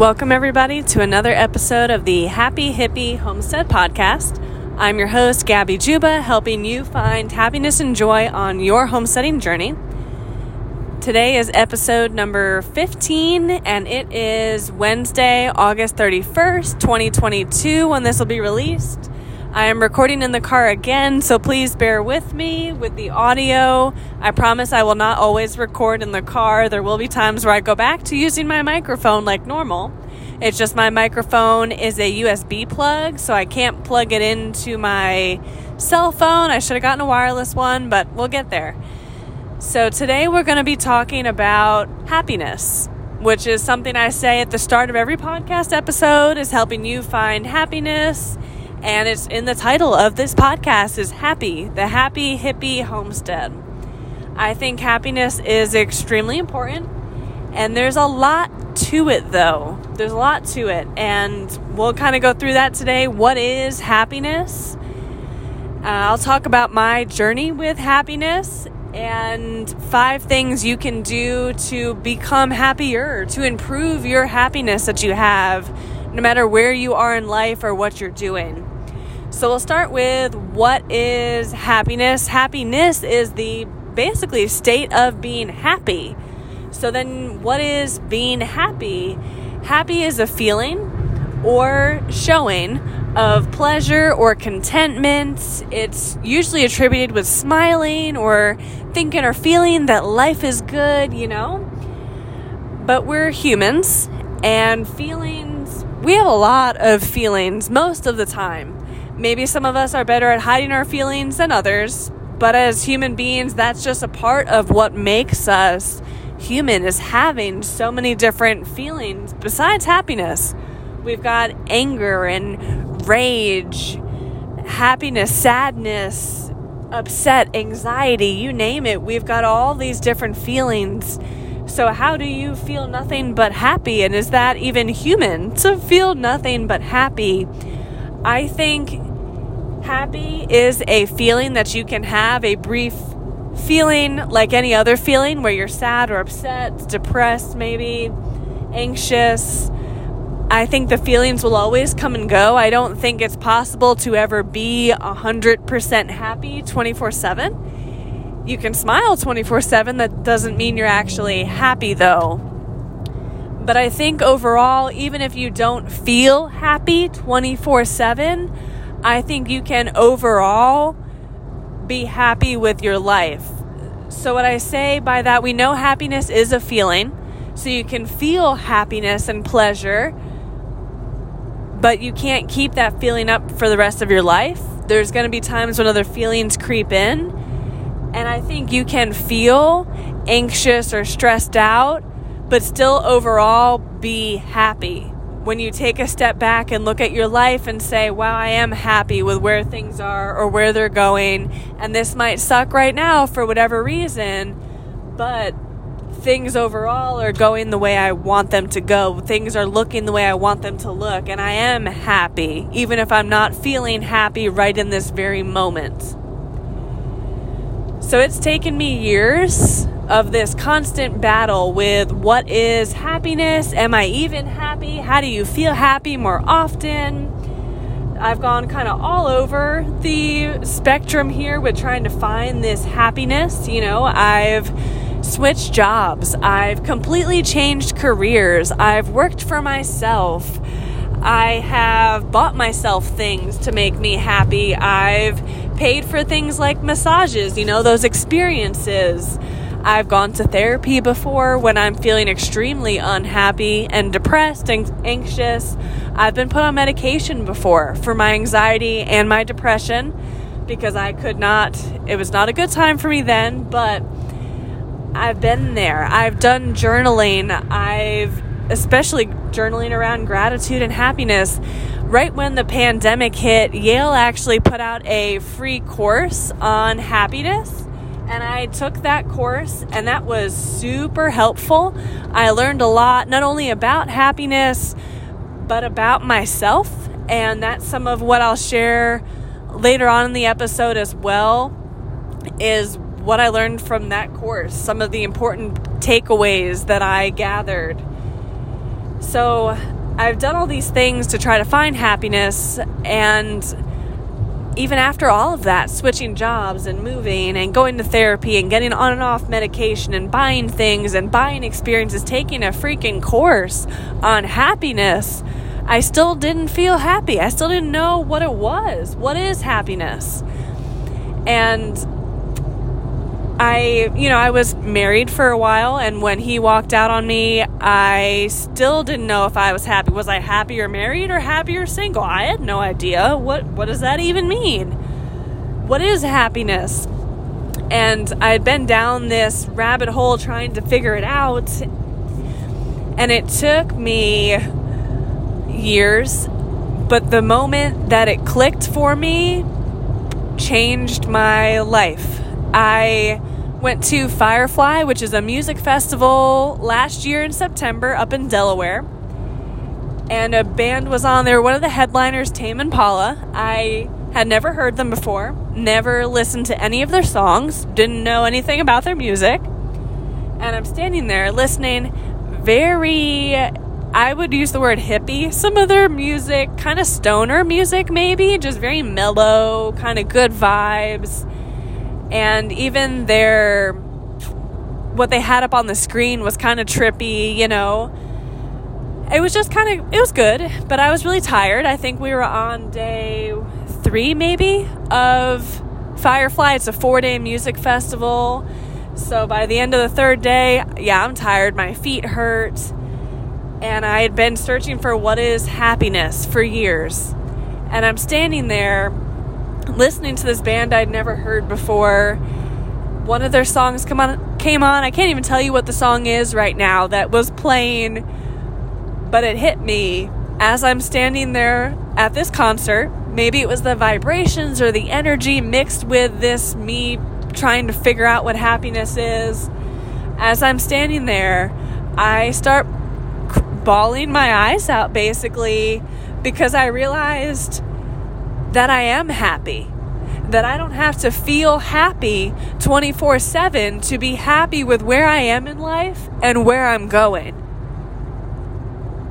Welcome, everybody, to another episode of the Happy Hippie Homestead Podcast. I'm your host, Gabby Juba, helping you find happiness and joy on your homesteading journey. Today is episode number 15, and it is Wednesday, August 31st, 2022, when this will be released. I am recording in the car again, so please bear with me with the audio. I promise I will not always record in the car. There will be times where I go back to using my microphone like normal. It's just my microphone is a USB plug, so I can't plug it into my cell phone. I should have gotten a wireless one, but we'll get there. So, today we're going to be talking about happiness, which is something I say at the start of every podcast episode is helping you find happiness and it's in the title of this podcast is happy the happy hippie homestead. I think happiness is extremely important and there's a lot to it though. There's a lot to it and we'll kind of go through that today. What is happiness? Uh, i'll talk about my journey with happiness and five things you can do to become happier to improve your happiness that you have no matter where you are in life or what you're doing so we'll start with what is happiness? Happiness is the basically state of being happy. So then what is being happy? Happy is a feeling or showing of pleasure or contentment. It's usually attributed with smiling or thinking or feeling that life is good, you know? But we're humans and feelings, we have a lot of feelings most of the time. Maybe some of us are better at hiding our feelings than others, but as human beings, that's just a part of what makes us human is having so many different feelings besides happiness. We've got anger and rage, happiness, sadness, upset, anxiety, you name it. We've got all these different feelings. So, how do you feel nothing but happy? And is that even human to feel nothing but happy? I think Happy is a feeling that you can have, a brief feeling like any other feeling where you're sad or upset, depressed, maybe anxious. I think the feelings will always come and go. I don't think it's possible to ever be 100% happy 24 7. You can smile 24 7. That doesn't mean you're actually happy, though. But I think overall, even if you don't feel happy 24 7, I think you can overall be happy with your life. So, what I say by that, we know happiness is a feeling. So, you can feel happiness and pleasure, but you can't keep that feeling up for the rest of your life. There's going to be times when other feelings creep in. And I think you can feel anxious or stressed out, but still overall be happy when you take a step back and look at your life and say, wow, I am happy with where things are or where they're going, and this might suck right now for whatever reason, but things overall are going the way I want them to go. Things are looking the way I want them to look, and I am happy, even if I'm not feeling happy right in this very moment. So it's taken me years of this constant battle with what is happiness? Am I even happy? How do you feel happy more often? I've gone kind of all over the spectrum here with trying to find this happiness. You know, I've switched jobs, I've completely changed careers, I've worked for myself. I have bought myself things to make me happy. I've paid for things like massages, you know, those experiences. I've gone to therapy before when I'm feeling extremely unhappy and depressed and anxious. I've been put on medication before for my anxiety and my depression because I could not, it was not a good time for me then, but I've been there. I've done journaling. I've especially journaling around gratitude and happiness. Right when the pandemic hit, Yale actually put out a free course on happiness and I took that course, and that was super helpful. I learned a lot, not only about happiness, but about myself, and that's some of what I'll share later on in the episode as well. Is what I learned from that course, some of the important takeaways that I gathered. So I've done all these things to try to find happiness, and even after all of that, switching jobs and moving and going to therapy and getting on and off medication and buying things and buying experiences, taking a freaking course on happiness, I still didn't feel happy. I still didn't know what it was. What is happiness? And I, you know, I was married for a while, and when he walked out on me, I still didn't know if I was happy. Was I happy or married or happy or single? I had no idea. What what does that even mean? What is happiness? And I had been down this rabbit hole trying to figure it out, and it took me years, but the moment that it clicked for me changed my life. I went to Firefly, which is a music festival last year in September up in Delaware. And a band was on there. One of the headliners, Tame Impala. I had never heard them before, never listened to any of their songs, didn't know anything about their music. And I'm standing there listening, very, I would use the word hippie. Some of their music, kind of stoner music, maybe, just very mellow, kind of good vibes and even their what they had up on the screen was kind of trippy, you know. It was just kind of it was good, but I was really tired. I think we were on day 3 maybe of Firefly. It's a 4-day music festival. So by the end of the third day, yeah, I'm tired. My feet hurt. And I had been searching for what is happiness for years. And I'm standing there listening to this band I'd never heard before. One of their songs come on came on. I can't even tell you what the song is right now that was playing, but it hit me as I'm standing there at this concert. Maybe it was the vibrations or the energy mixed with this me trying to figure out what happiness is. As I'm standing there, I start bawling my eyes out basically because I realized that I am happy. That I don't have to feel happy 24 7 to be happy with where I am in life and where I'm going.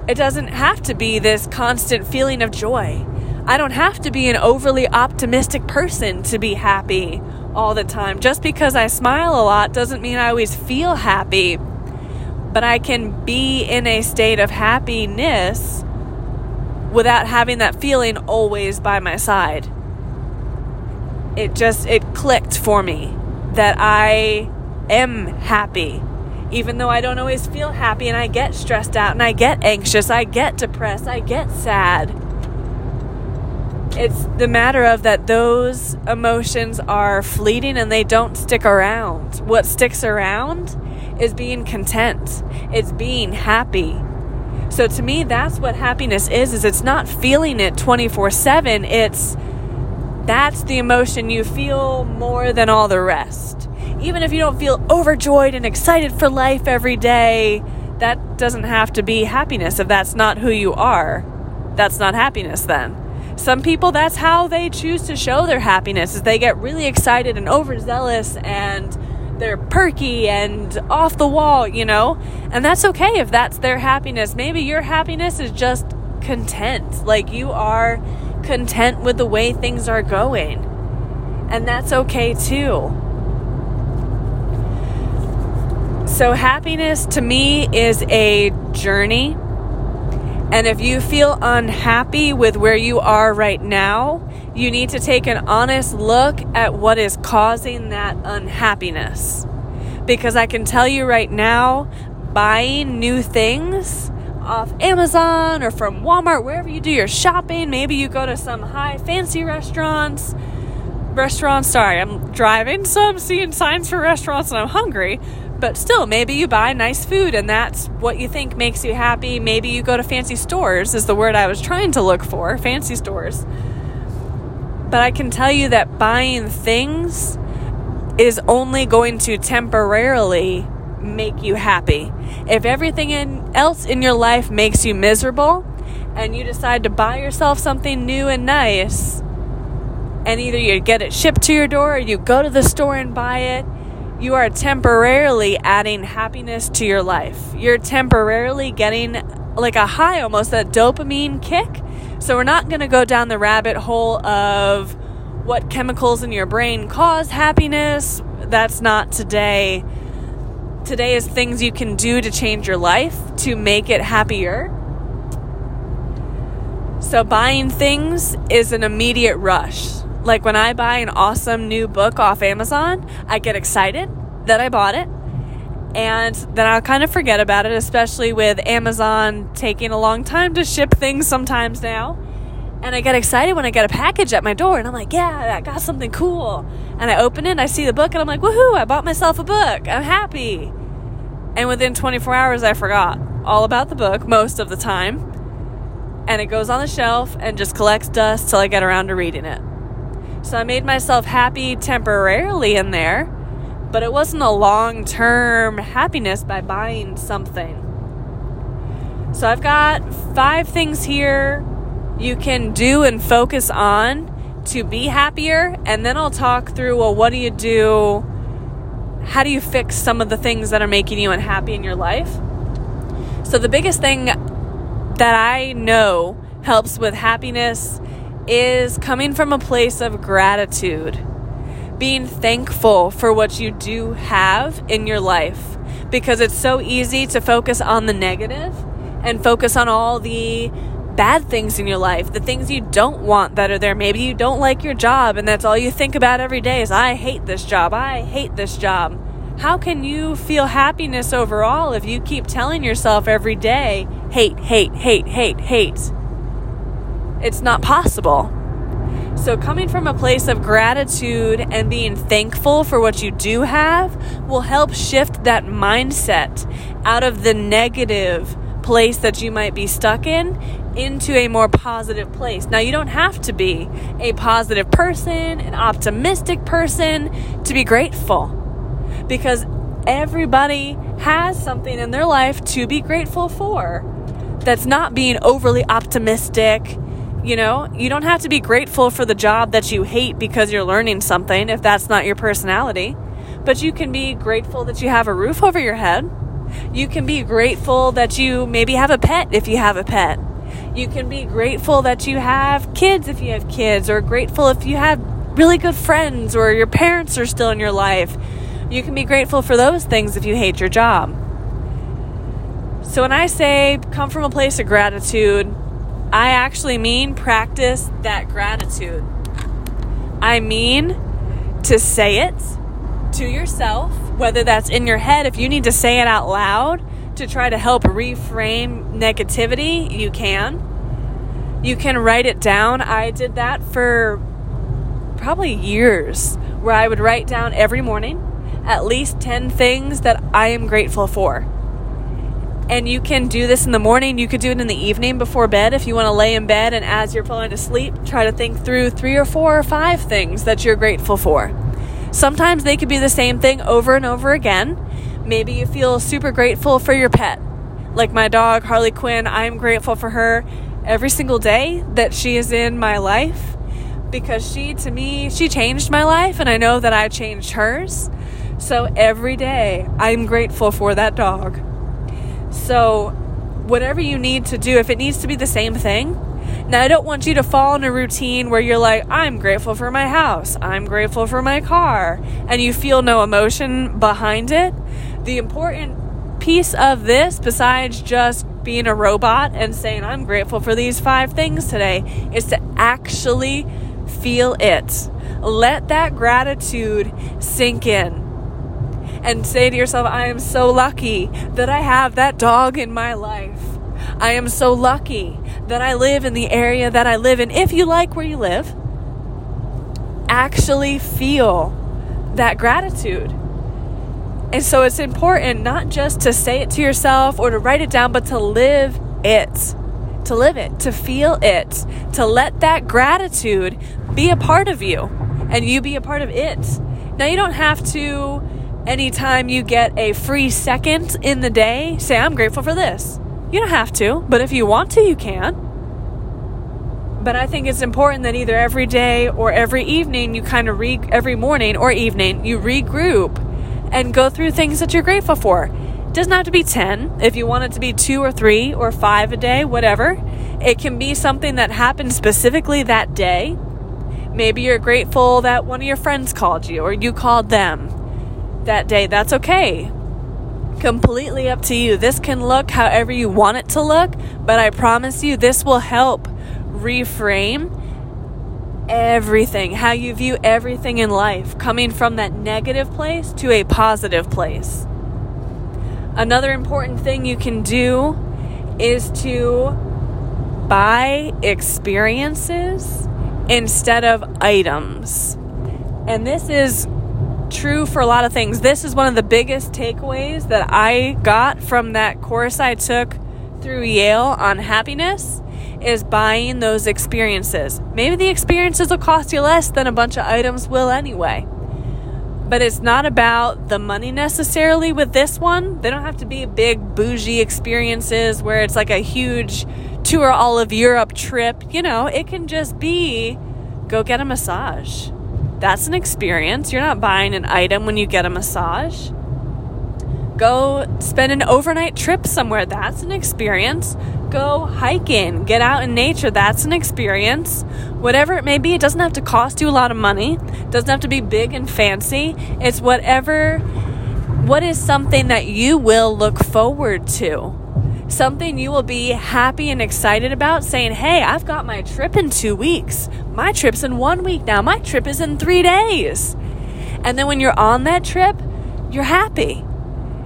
It doesn't have to be this constant feeling of joy. I don't have to be an overly optimistic person to be happy all the time. Just because I smile a lot doesn't mean I always feel happy. But I can be in a state of happiness without having that feeling always by my side. It just it clicked for me that I am happy. Even though I don't always feel happy and I get stressed out and I get anxious, I get depressed, I get sad. It's the matter of that those emotions are fleeting and they don't stick around. What sticks around is being content. It's being happy so to me that's what happiness is is it's not feeling it 24/7, it's that's the emotion you feel more than all the rest. Even if you don't feel overjoyed and excited for life every day, that doesn't have to be happiness if that's not who you are. That's not happiness then. Some people that's how they choose to show their happiness is they get really excited and overzealous and they're perky and off the wall, you know? And that's okay if that's their happiness. Maybe your happiness is just content. Like you are content with the way things are going. And that's okay too. So, happiness to me is a journey. And if you feel unhappy with where you are right now, you need to take an honest look at what is causing that unhappiness. Because I can tell you right now, buying new things off Amazon or from Walmart, wherever you do your shopping, maybe you go to some high fancy restaurants. Restaurants, sorry, I'm driving, so I'm seeing signs for restaurants and I'm hungry. But still, maybe you buy nice food and that's what you think makes you happy. Maybe you go to fancy stores, is the word I was trying to look for fancy stores. But I can tell you that buying things is only going to temporarily make you happy. If everything in, else in your life makes you miserable and you decide to buy yourself something new and nice, and either you get it shipped to your door or you go to the store and buy it, you are temporarily adding happiness to your life. You're temporarily getting like a high almost, that dopamine kick. So we're not going to go down the rabbit hole of what chemicals in your brain cause happiness. That's not today. Today is things you can do to change your life to make it happier. So buying things is an immediate rush. Like when I buy an awesome new book off Amazon, I get excited that I bought it and then I'll kind of forget about it, especially with Amazon taking a long time to ship things sometimes now. And I get excited when I get a package at my door, and I'm like, yeah, I got something cool. And I open it, I see the book, and I'm like, woohoo, I bought myself a book. I'm happy. And within 24 hours, I forgot all about the book most of the time. And it goes on the shelf and just collects dust till I get around to reading it. So I made myself happy temporarily in there but it wasn't a long term happiness by buying something. So I've got five things here you can do and focus on to be happier, and then I'll talk through well, what do you do? How do you fix some of the things that are making you unhappy in your life? So, the biggest thing that I know helps with happiness is coming from a place of gratitude being thankful for what you do have in your life because it's so easy to focus on the negative and focus on all the bad things in your life, the things you don't want that are there. Maybe you don't like your job and that's all you think about every day is I hate this job. I hate this job. How can you feel happiness overall if you keep telling yourself every day, hate, hate, hate, hate, hate? It's not possible. So, coming from a place of gratitude and being thankful for what you do have will help shift that mindset out of the negative place that you might be stuck in into a more positive place. Now, you don't have to be a positive person, an optimistic person to be grateful because everybody has something in their life to be grateful for that's not being overly optimistic you know, you don't have to be grateful for the job that you hate because you're learning something if that's not your personality. But you can be grateful that you have a roof over your head. You can be grateful that you maybe have a pet if you have a pet. You can be grateful that you have kids if you have kids, or grateful if you have really good friends or your parents are still in your life. You can be grateful for those things if you hate your job. So when I say come from a place of gratitude, I actually mean practice that gratitude. I mean to say it to yourself, whether that's in your head, if you need to say it out loud to try to help reframe negativity, you can. You can write it down. I did that for probably years, where I would write down every morning at least 10 things that I am grateful for. And you can do this in the morning. You could do it in the evening before bed if you want to lay in bed and as you're falling asleep, try to think through three or four or five things that you're grateful for. Sometimes they could be the same thing over and over again. Maybe you feel super grateful for your pet. Like my dog, Harley Quinn, I'm grateful for her every single day that she is in my life because she, to me, she changed my life and I know that I changed hers. So every day, I'm grateful for that dog. So, whatever you need to do, if it needs to be the same thing, now I don't want you to fall in a routine where you're like, I'm grateful for my house, I'm grateful for my car, and you feel no emotion behind it. The important piece of this, besides just being a robot and saying, I'm grateful for these five things today, is to actually feel it. Let that gratitude sink in and say to yourself, I am so lucky that I have that dog in my life. I am so lucky that I live in the area that I live in. If you like where you live, actually feel that gratitude. And so it's important not just to say it to yourself or to write it down, but to live it. To live it, to feel it, to let that gratitude be a part of you and you be a part of it. Now, you don't have to anytime you get a free second in the day, say, I'm grateful for this. You don't have to, but if you want to, you can. But I think it's important that either every day or every evening you kind of re every morning or evening you regroup and go through things that you're grateful for. It doesn't have to be 10. If you want it to be two or three or five a day, whatever. It can be something that happened specifically that day. Maybe you're grateful that one of your friends called you or you called them that day. That's okay. Completely up to you. This can look however you want it to look, but I promise you this will help reframe everything, how you view everything in life, coming from that negative place to a positive place. Another important thing you can do is to buy experiences instead of items. And this is true for a lot of things. This is one of the biggest takeaways that I got from that course I took through Yale on happiness is buying those experiences. Maybe the experiences will cost you less than a bunch of items will anyway. But it's not about the money necessarily with this one. They don't have to be big bougie experiences where it's like a huge tour all of Europe trip. You know, it can just be go get a massage. That's an experience. You're not buying an item when you get a massage. Go spend an overnight trip somewhere. That's an experience. Go hiking, get out in nature. That's an experience. Whatever it may be, it doesn't have to cost you a lot of money. It doesn't have to be big and fancy. It's whatever what is something that you will look forward to? Something you will be happy and excited about saying, Hey, I've got my trip in two weeks. My trip's in one week now. My trip is in three days. And then when you're on that trip, you're happy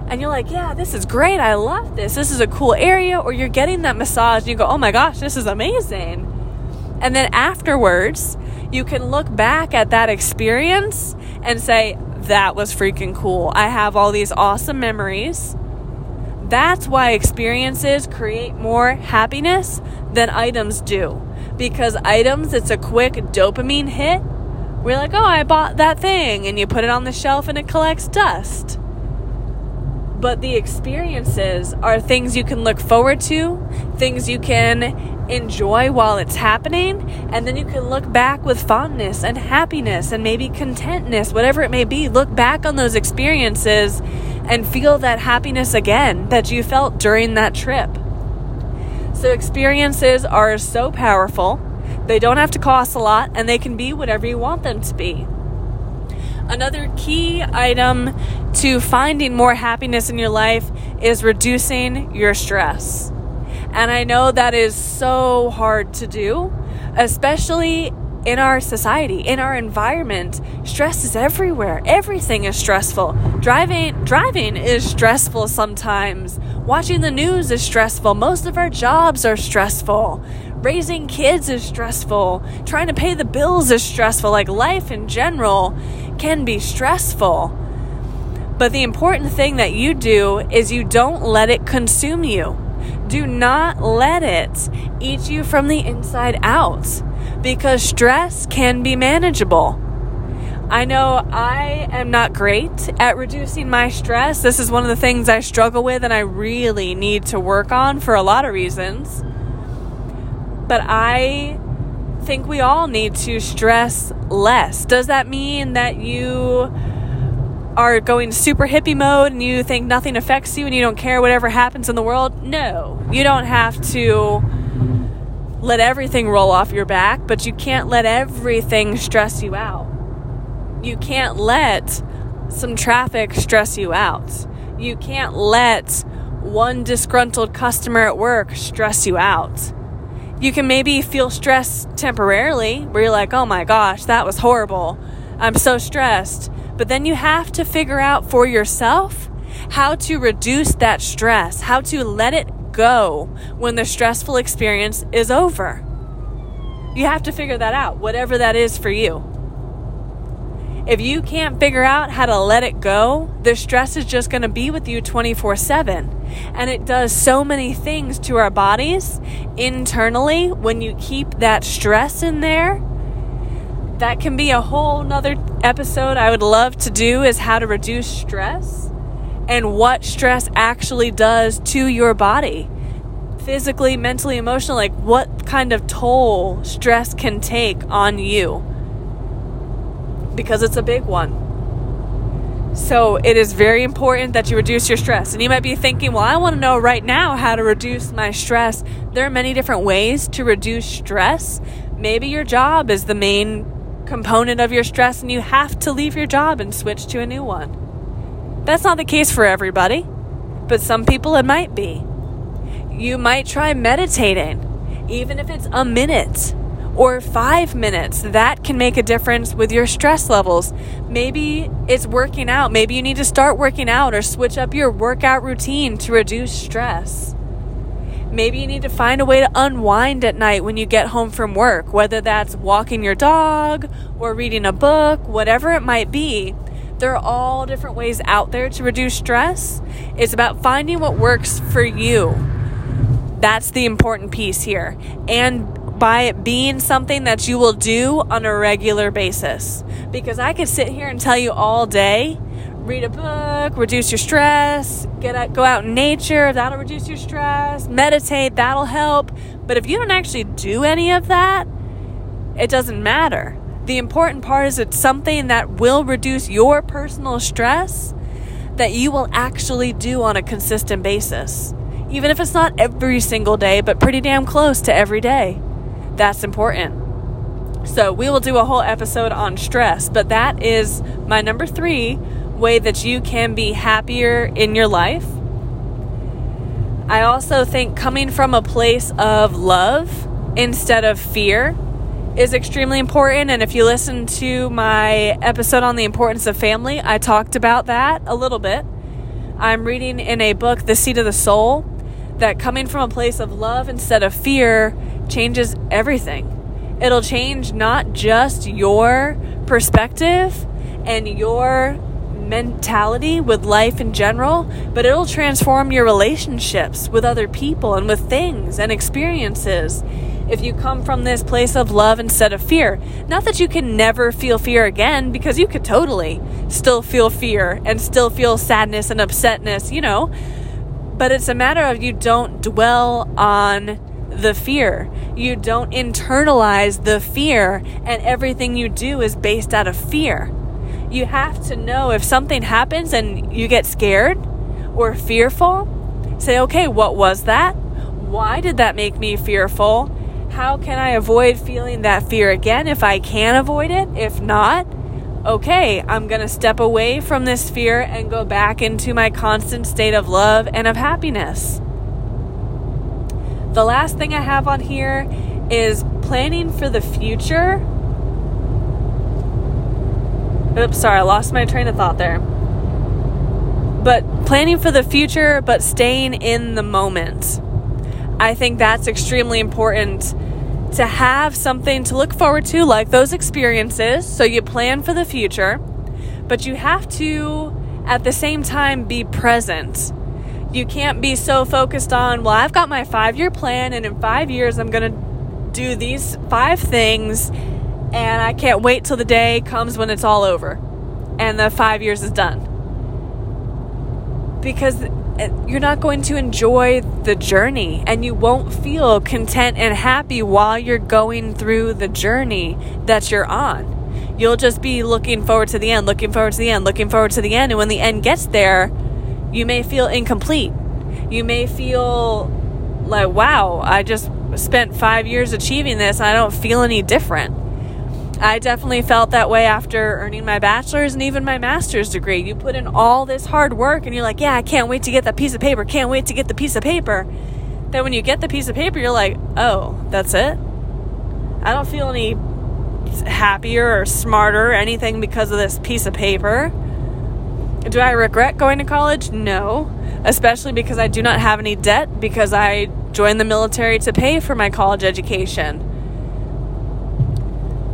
and you're like, yeah, this is great. I love this. This is a cool area. Or you're getting that massage and you go, oh my gosh, this is amazing. And then afterwards, you can look back at that experience and say, that was freaking cool. I have all these awesome memories. That's why experiences create more happiness than items do. Because items, it's a quick dopamine hit. We're like, oh, I bought that thing. And you put it on the shelf and it collects dust but the experiences are things you can look forward to, things you can enjoy while it's happening, and then you can look back with fondness and happiness and maybe contentness, whatever it may be. Look back on those experiences and feel that happiness again that you felt during that trip. So, experiences are so powerful. They don't have to cost a lot and they can be whatever you want them to be. Another key item to finding more happiness in your life is reducing your stress. And I know that is so hard to do, especially in our society, in our environment. Stress is everywhere. Everything is stressful. Driving driving is stressful sometimes. Watching the news is stressful. Most of our jobs are stressful. Raising kids is stressful. Trying to pay the bills is stressful. Like life in general can be stressful. But the important thing that you do is you don't let it consume you. Do not let it eat you from the inside out because stress can be manageable. I know I am not great at reducing my stress. This is one of the things I struggle with and I really need to work on for a lot of reasons. But I think we all need to stress less. Does that mean that you are going super hippie mode and you think nothing affects you and you don't care whatever happens in the world? No. You don't have to let everything roll off your back, but you can't let everything stress you out. You can't let some traffic stress you out. You can't let one disgruntled customer at work stress you out you can maybe feel stressed temporarily where you're like, oh my gosh, that was horrible. I'm so stressed. But then you have to figure out for yourself how to reduce that stress, how to let it go when the stressful experience is over. You have to figure that out, whatever that is for you. If you can't figure out how to let it go, the stress is just going to be with you 24 7. And it does so many things to our bodies internally when you keep that stress in there. That can be a whole nother episode I would love to do is how to reduce stress and what stress actually does to your body. Physically, mentally, emotionally, like what kind of toll stress can take on you because it's a big one. So it is very important that you reduce your stress. And you might be thinking, well, I want to know right now how to reduce my stress. There are many different ways to reduce stress. Maybe your job is the main component of your stress and you have to leave your job and switch to a new one. That's not the case for everybody, but some people it might be. You might try meditating, even if it's a minute or five minutes. That can make a difference with your stress levels. Maybe it's working out. Maybe you need to start working out or switch up your workout routine to reduce stress. Maybe you need to find a way to unwind at night when you get home from work, whether that's walking your dog or reading a book, whatever it might be. There are all different ways out there to reduce stress. It's about finding what works for you. That's the important piece here. And by it being something that you will do on a regular basis. Because I could sit here and tell you all day read a book, reduce your stress, get out, go out in nature, that'll reduce your stress, meditate, that'll help. But if you don't actually do any of that, it doesn't matter. The important part is it's something that will reduce your personal stress that you will actually do on a consistent basis. Even if it's not every single day, but pretty damn close to every day that's important. So, we will do a whole episode on stress, but that is my number three way that you can be happier in your life. I also think coming from a place of love instead of fear is extremely important. And if you listen to my episode on the importance of family, I talked about that a little bit. I'm reading in a book, The Seat of the Soul, that coming from a place of love instead of fear changes everything. It'll change not just your perspective and your mentality with life in general, but it'll transform your relationships with other people and with things and experiences if you come from this place of love instead of fear. Not that you can never feel fear again, because you could totally still feel fear and still feel sadness and upsetness, you know. But it's a matter of you don't dwell on the fear. You don't internalize the fear, and everything you do is based out of fear. You have to know if something happens and you get scared or fearful, say, okay, what was that? Why did that make me fearful? How can I avoid feeling that fear again if I can avoid it? If not, okay, I'm going to step away from this fear and go back into my constant state of love and of happiness. The last thing I have on here is planning for the future. Oops, sorry, I lost my train of thought there. But planning for the future, but staying in the moment. I think that's extremely important to have something to look forward to, like those experiences. So you plan for the future, but you have to, at the same time, be present you can't be so focused on, well, I've got my five year plan, and in five years, I'm going to do these five things, and I can't wait till the day comes when it's all over and the five years is done. Because eh, you're not going to enjoy the journey and you won't feel content and happy while you're going through the journey that you're on. You'll just be looking forward to the end, looking forward to the end, looking forward to the end. And when the end gets there, you may feel incomplete. You may feel like, wow, I just spent five years achieving this and I don't feel any different. I definitely felt that way after earning my bachelor's and even my master's degree. You put in all this hard work and you're like, yeah, I can't wait to get that piece of paper, can't wait to get the piece of paper. Then when you get the piece of paper, you're like, oh, that's it? I don't feel any happier or smarter or anything because of this piece of paper. Do I regret going to college? No, especially because I do not have any debt because I joined the military to pay for my college education.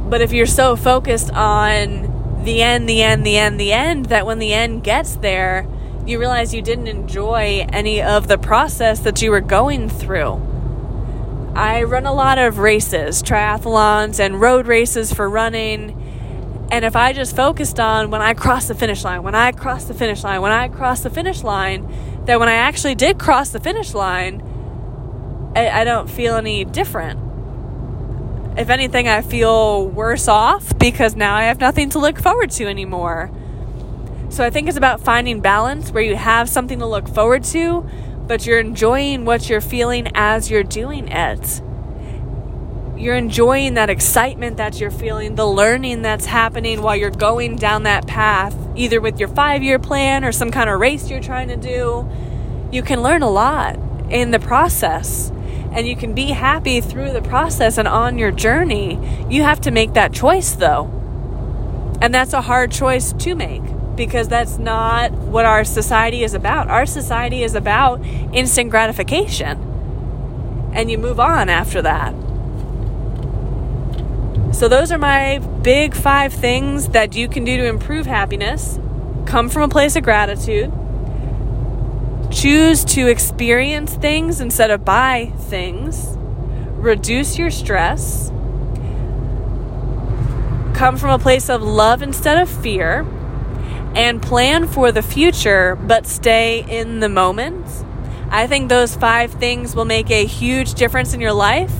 But if you're so focused on the end, the end, the end, the end, that when the end gets there, you realize you didn't enjoy any of the process that you were going through. I run a lot of races, triathlons, and road races for running and if I just focused on when I crossed the finish line, when I crossed the finish line, when I crossed the finish line, that when I actually did cross the finish line, I, I don't feel any different. If anything, I feel worse off because now I have nothing to look forward to anymore. So I think it's about finding balance where you have something to look forward to, but you're enjoying what you're feeling as you're doing it. You're enjoying that excitement that you're feeling, the learning that's happening while you're going down that path, either with your five year plan or some kind of race you're trying to do. You can learn a lot in the process and you can be happy through the process and on your journey. You have to make that choice though. And that's a hard choice to make because that's not what our society is about. Our society is about instant gratification. And you move on after that. So, those are my big five things that you can do to improve happiness. Come from a place of gratitude. Choose to experience things instead of buy things. Reduce your stress. Come from a place of love instead of fear and plan for the future, but stay in the moment. I think those five things will make a huge difference in your life.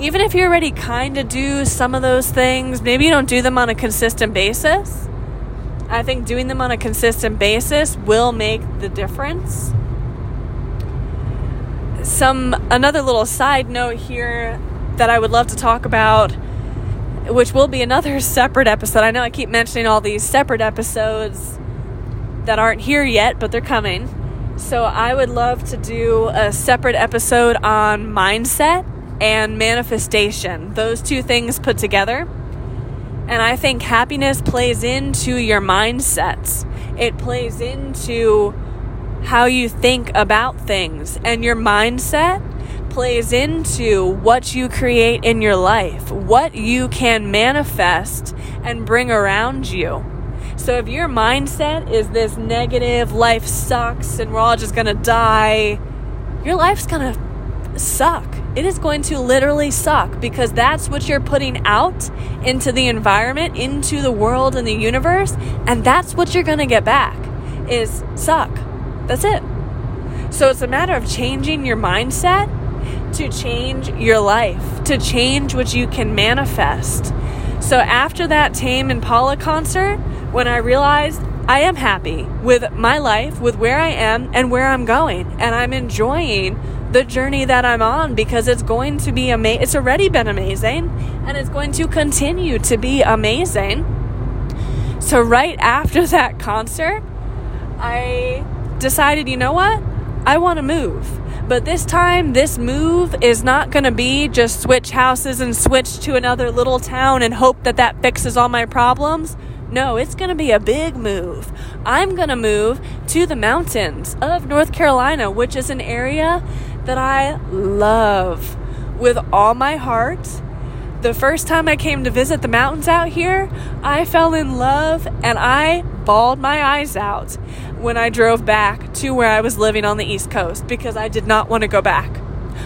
Even if you already kind of do some of those things, maybe you don't do them on a consistent basis. I think doing them on a consistent basis will make the difference. Some another little side note here that I would love to talk about which will be another separate episode. I know I keep mentioning all these separate episodes that aren't here yet, but they're coming. So I would love to do a separate episode on mindset and manifestation, those two things put together. And I think happiness plays into your mindsets. It plays into how you think about things. And your mindset plays into what you create in your life, what you can manifest and bring around you. So if your mindset is this negative, life sucks and we're all just gonna die, your life's gonna suck. It is going to literally suck because that's what you're putting out into the environment, into the world and the universe, and that's what you're gonna get back is suck. That's it. So it's a matter of changing your mindset to change your life, to change what you can manifest. So after that Tame Impala concert, when I realized I am happy with my life, with where I am and where I'm going, and I'm enjoying the journey that I'm on because it's going to be amazing. It's already been amazing and it's going to continue to be amazing. So, right after that concert, I decided, you know what? I want to move. But this time, this move is not going to be just switch houses and switch to another little town and hope that that fixes all my problems. No, it's going to be a big move. I'm going to move to the mountains of North Carolina, which is an area that I love with all my heart. The first time I came to visit the mountains out here, I fell in love and I bawled my eyes out when I drove back to where I was living on the East Coast because I did not want to go back.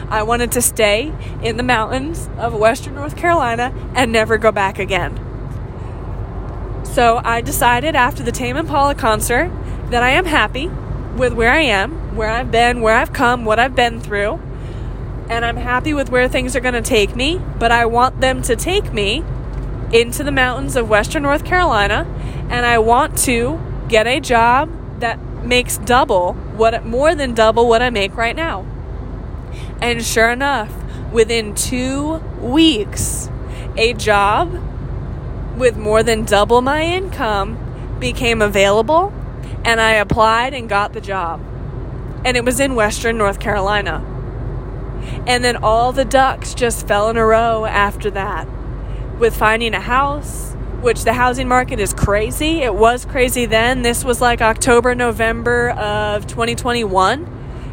I wanted to stay in the mountains of Western North Carolina and never go back again. So I decided after the Tame Impala concert that I am happy with where I am, where I've been, where I've come, what I've been through, and I'm happy with where things are going to take me, but I want them to take me into the mountains of Western North Carolina, and I want to get a job that makes double what more than double what I make right now. And sure enough, within 2 weeks, a job with more than double my income became available and I applied and got the job. And it was in Western North Carolina. And then all the ducks just fell in a row after that with finding a house which the housing market is crazy. It was crazy then. This was like October, November of 2021.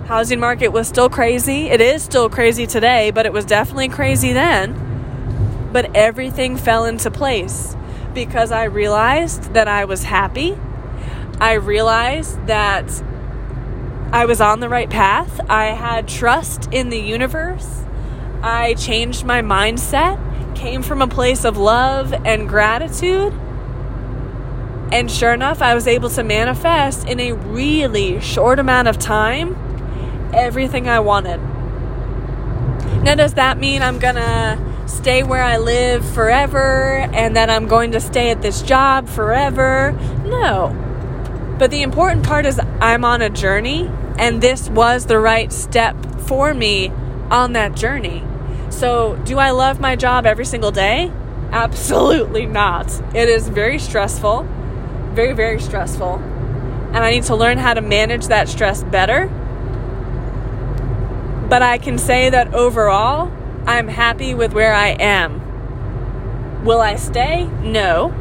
Housing market was still crazy. It is still crazy today, but it was definitely crazy then. But everything fell into place because I realized that I was happy. I realized that I was on the right path. I had trust in the universe. I changed my mindset came from a place of love and gratitude. And sure enough, I was able to manifest in a really short amount of time everything I wanted. Now, does that mean I'm gonna stay where I live forever and that I'm going to stay at this job forever? No. But the important part is I'm on a journey, and this was the right step for me on that journey. So, do I love my job every single day? Absolutely not. It is very stressful, very, very stressful. And I need to learn how to manage that stress better. But I can say that overall, I'm happy with where I am. Will I stay? No.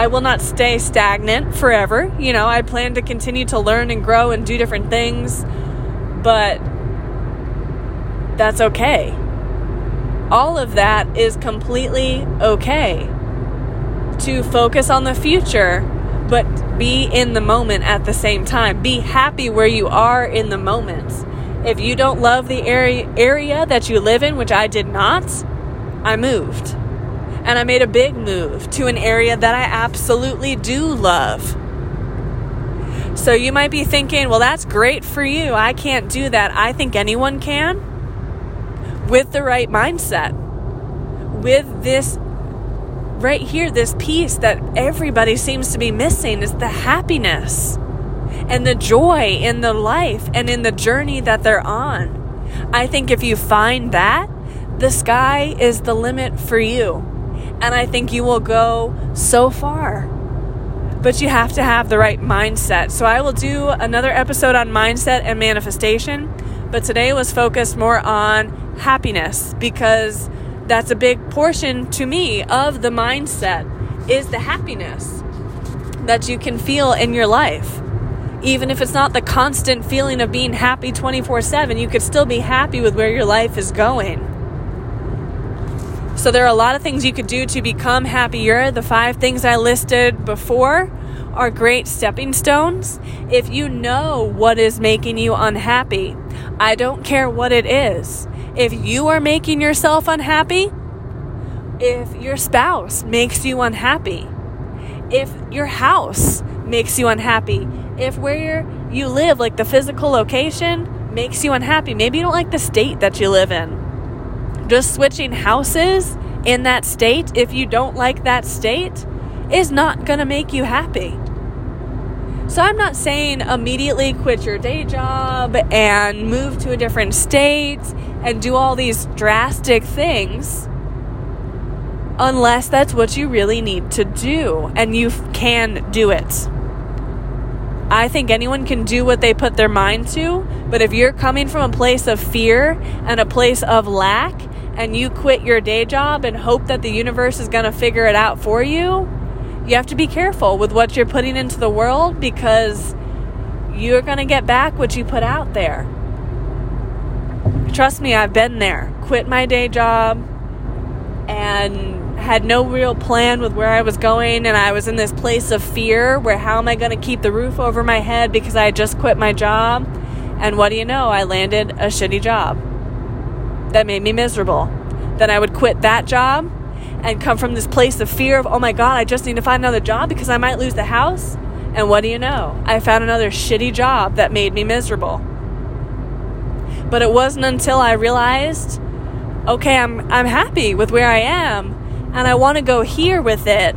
I will not stay stagnant forever. You know, I plan to continue to learn and grow and do different things, but that's okay. All of that is completely okay. To focus on the future, but be in the moment at the same time. Be happy where you are in the moment. If you don't love the area, area that you live in, which I did not, I moved and I made a big move to an area that I absolutely do love. So you might be thinking, well, that's great for you. I can't do that. I think anyone can with the right mindset, with this right here, this piece that everybody seems to be missing is the happiness and the joy in the life and in the journey that they're on. I think if you find that, the sky is the limit for you and I think you will go so far. But you have to have the right mindset. So I will do another episode on mindset and manifestation, but today was focused more on happiness because that's a big portion to me of the mindset is the happiness that you can feel in your life. Even if it's not the constant feeling of being happy 24 7, you could still be happy with where your life is going. So there are a lot of things you could do to become happier. The five things I listed before are great stepping stones. If you know what is making you unhappy, I don't care what it is. If you are making yourself unhappy, if your spouse makes you unhappy, if your house makes you unhappy, if where you live, like the physical location, makes you unhappy, maybe you don't like the state that you live in just switching houses in that state, if you don't like that state, is not going to make you happy. So I'm not saying immediately quit your day job and move to a different state and do all these drastic things unless that's what you really need to do and you can do it. I think anyone can do what they put their mind to, but if you're coming from a place of fear and a place of lack, and you quit your day job and hope that the universe is going to figure it out for you, you have to be careful with what you're putting into the world because you're going to get back what you put out there. Trust me, I've been there. Quit my day job and had no real plan with where I was going, and I was in this place of fear where how am I going to keep the roof over my head because I just quit my job? And what do you know? I landed a shitty job that made me miserable. Then I would quit that job and come from this place of fear of, oh my God, I just need to find another job because I might lose the house. And what do you know? I found another shitty job that made me miserable. But it wasn't until I realized, okay, I'm, I'm happy with where I am and I want to go here with it,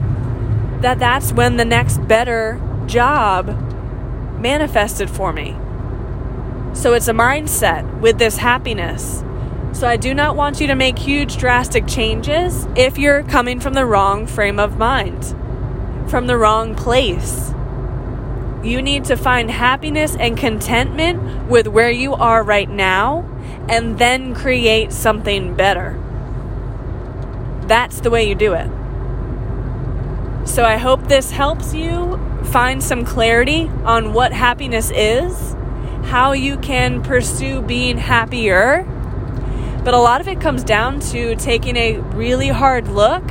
that that's when the next better job manifested for me. So it's a mindset with this happiness so I do not want you to make huge drastic changes if you're coming from the wrong frame of mind, from the wrong place. You need to find happiness and contentment with where you are right now and then create something better. That's the way you do it. So I hope this helps you find some clarity on what happiness is, how you can pursue being happier but a lot of it comes down to taking a really hard look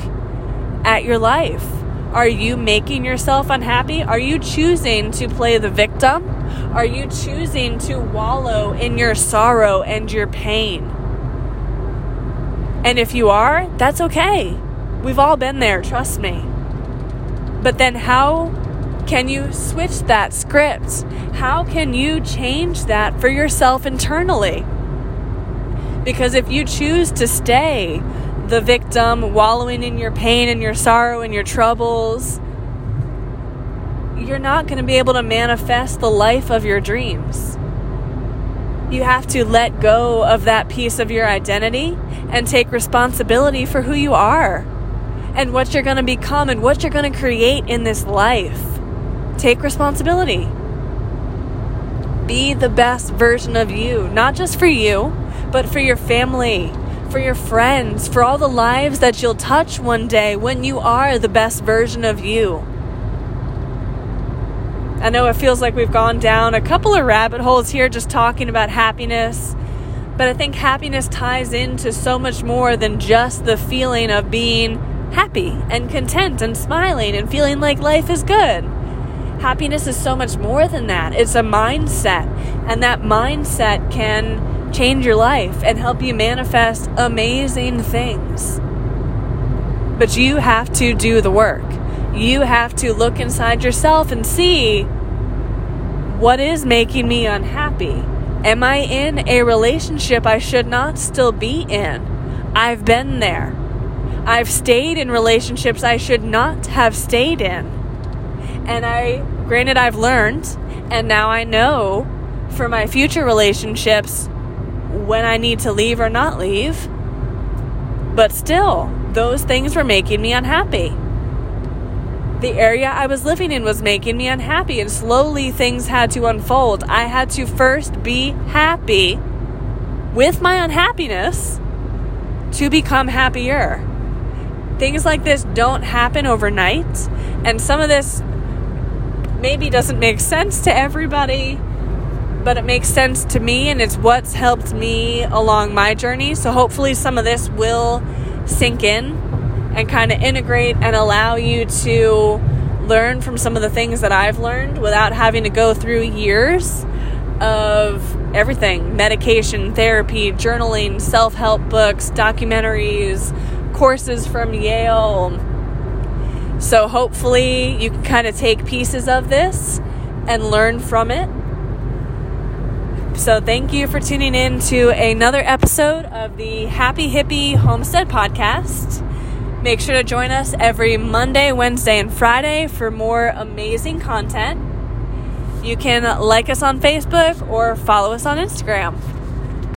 at your life. Are you making yourself unhappy? Are you choosing to play the victim? Are you choosing to wallow in your sorrow and your pain? And if you are, that's okay. We've all been there, trust me. But then how can you switch that script? How can you change that for yourself internally? Because if you choose to stay the victim, wallowing in your pain and your sorrow and your troubles, you're not going to be able to manifest the life of your dreams. You have to let go of that piece of your identity and take responsibility for who you are and what you're going to become and what you're going to create in this life. Take responsibility. Be the best version of you, not just for you, but for your family, for your friends, for all the lives that you'll touch one day when you are the best version of you. I know it feels like we've gone down a couple of rabbit holes here just talking about happiness, but I think happiness ties into so much more than just the feeling of being happy and content and smiling and feeling like life is good. Happiness is so much more than that. It's a mindset, and that mindset can change your life and help you manifest amazing things. But you have to do the work you have to look inside yourself and see what is making me unhappy. Am I in a relationship I should not still be in? I've been there. I've stayed in relationships I should not have stayed in. And I, granted, I've learned, and now I know for my future relationships when I need to leave or not leave. But still, those things were making me unhappy the area I was living in was making me unhappy, and slowly things had to unfold. I had to first be happy with my unhappiness to become happier. Things like this don't happen overnight, and some of this maybe doesn't make sense to everybody, but it makes sense to me, and it's what's helped me along my journey. So, hopefully, some of this will sink in and kind of integrate and allow you to learn from some of the things that I've learned without having to go through years of everything medication, therapy, journaling, self help books, documentaries, courses from Yale. So, hopefully, you can kind of take pieces of this and learn from it. So, thank you for tuning in to another episode of the Happy Hippie Homestead Podcast. Make sure to join us every Monday, Wednesday, and Friday for more amazing content. You can like us on Facebook or follow us on Instagram.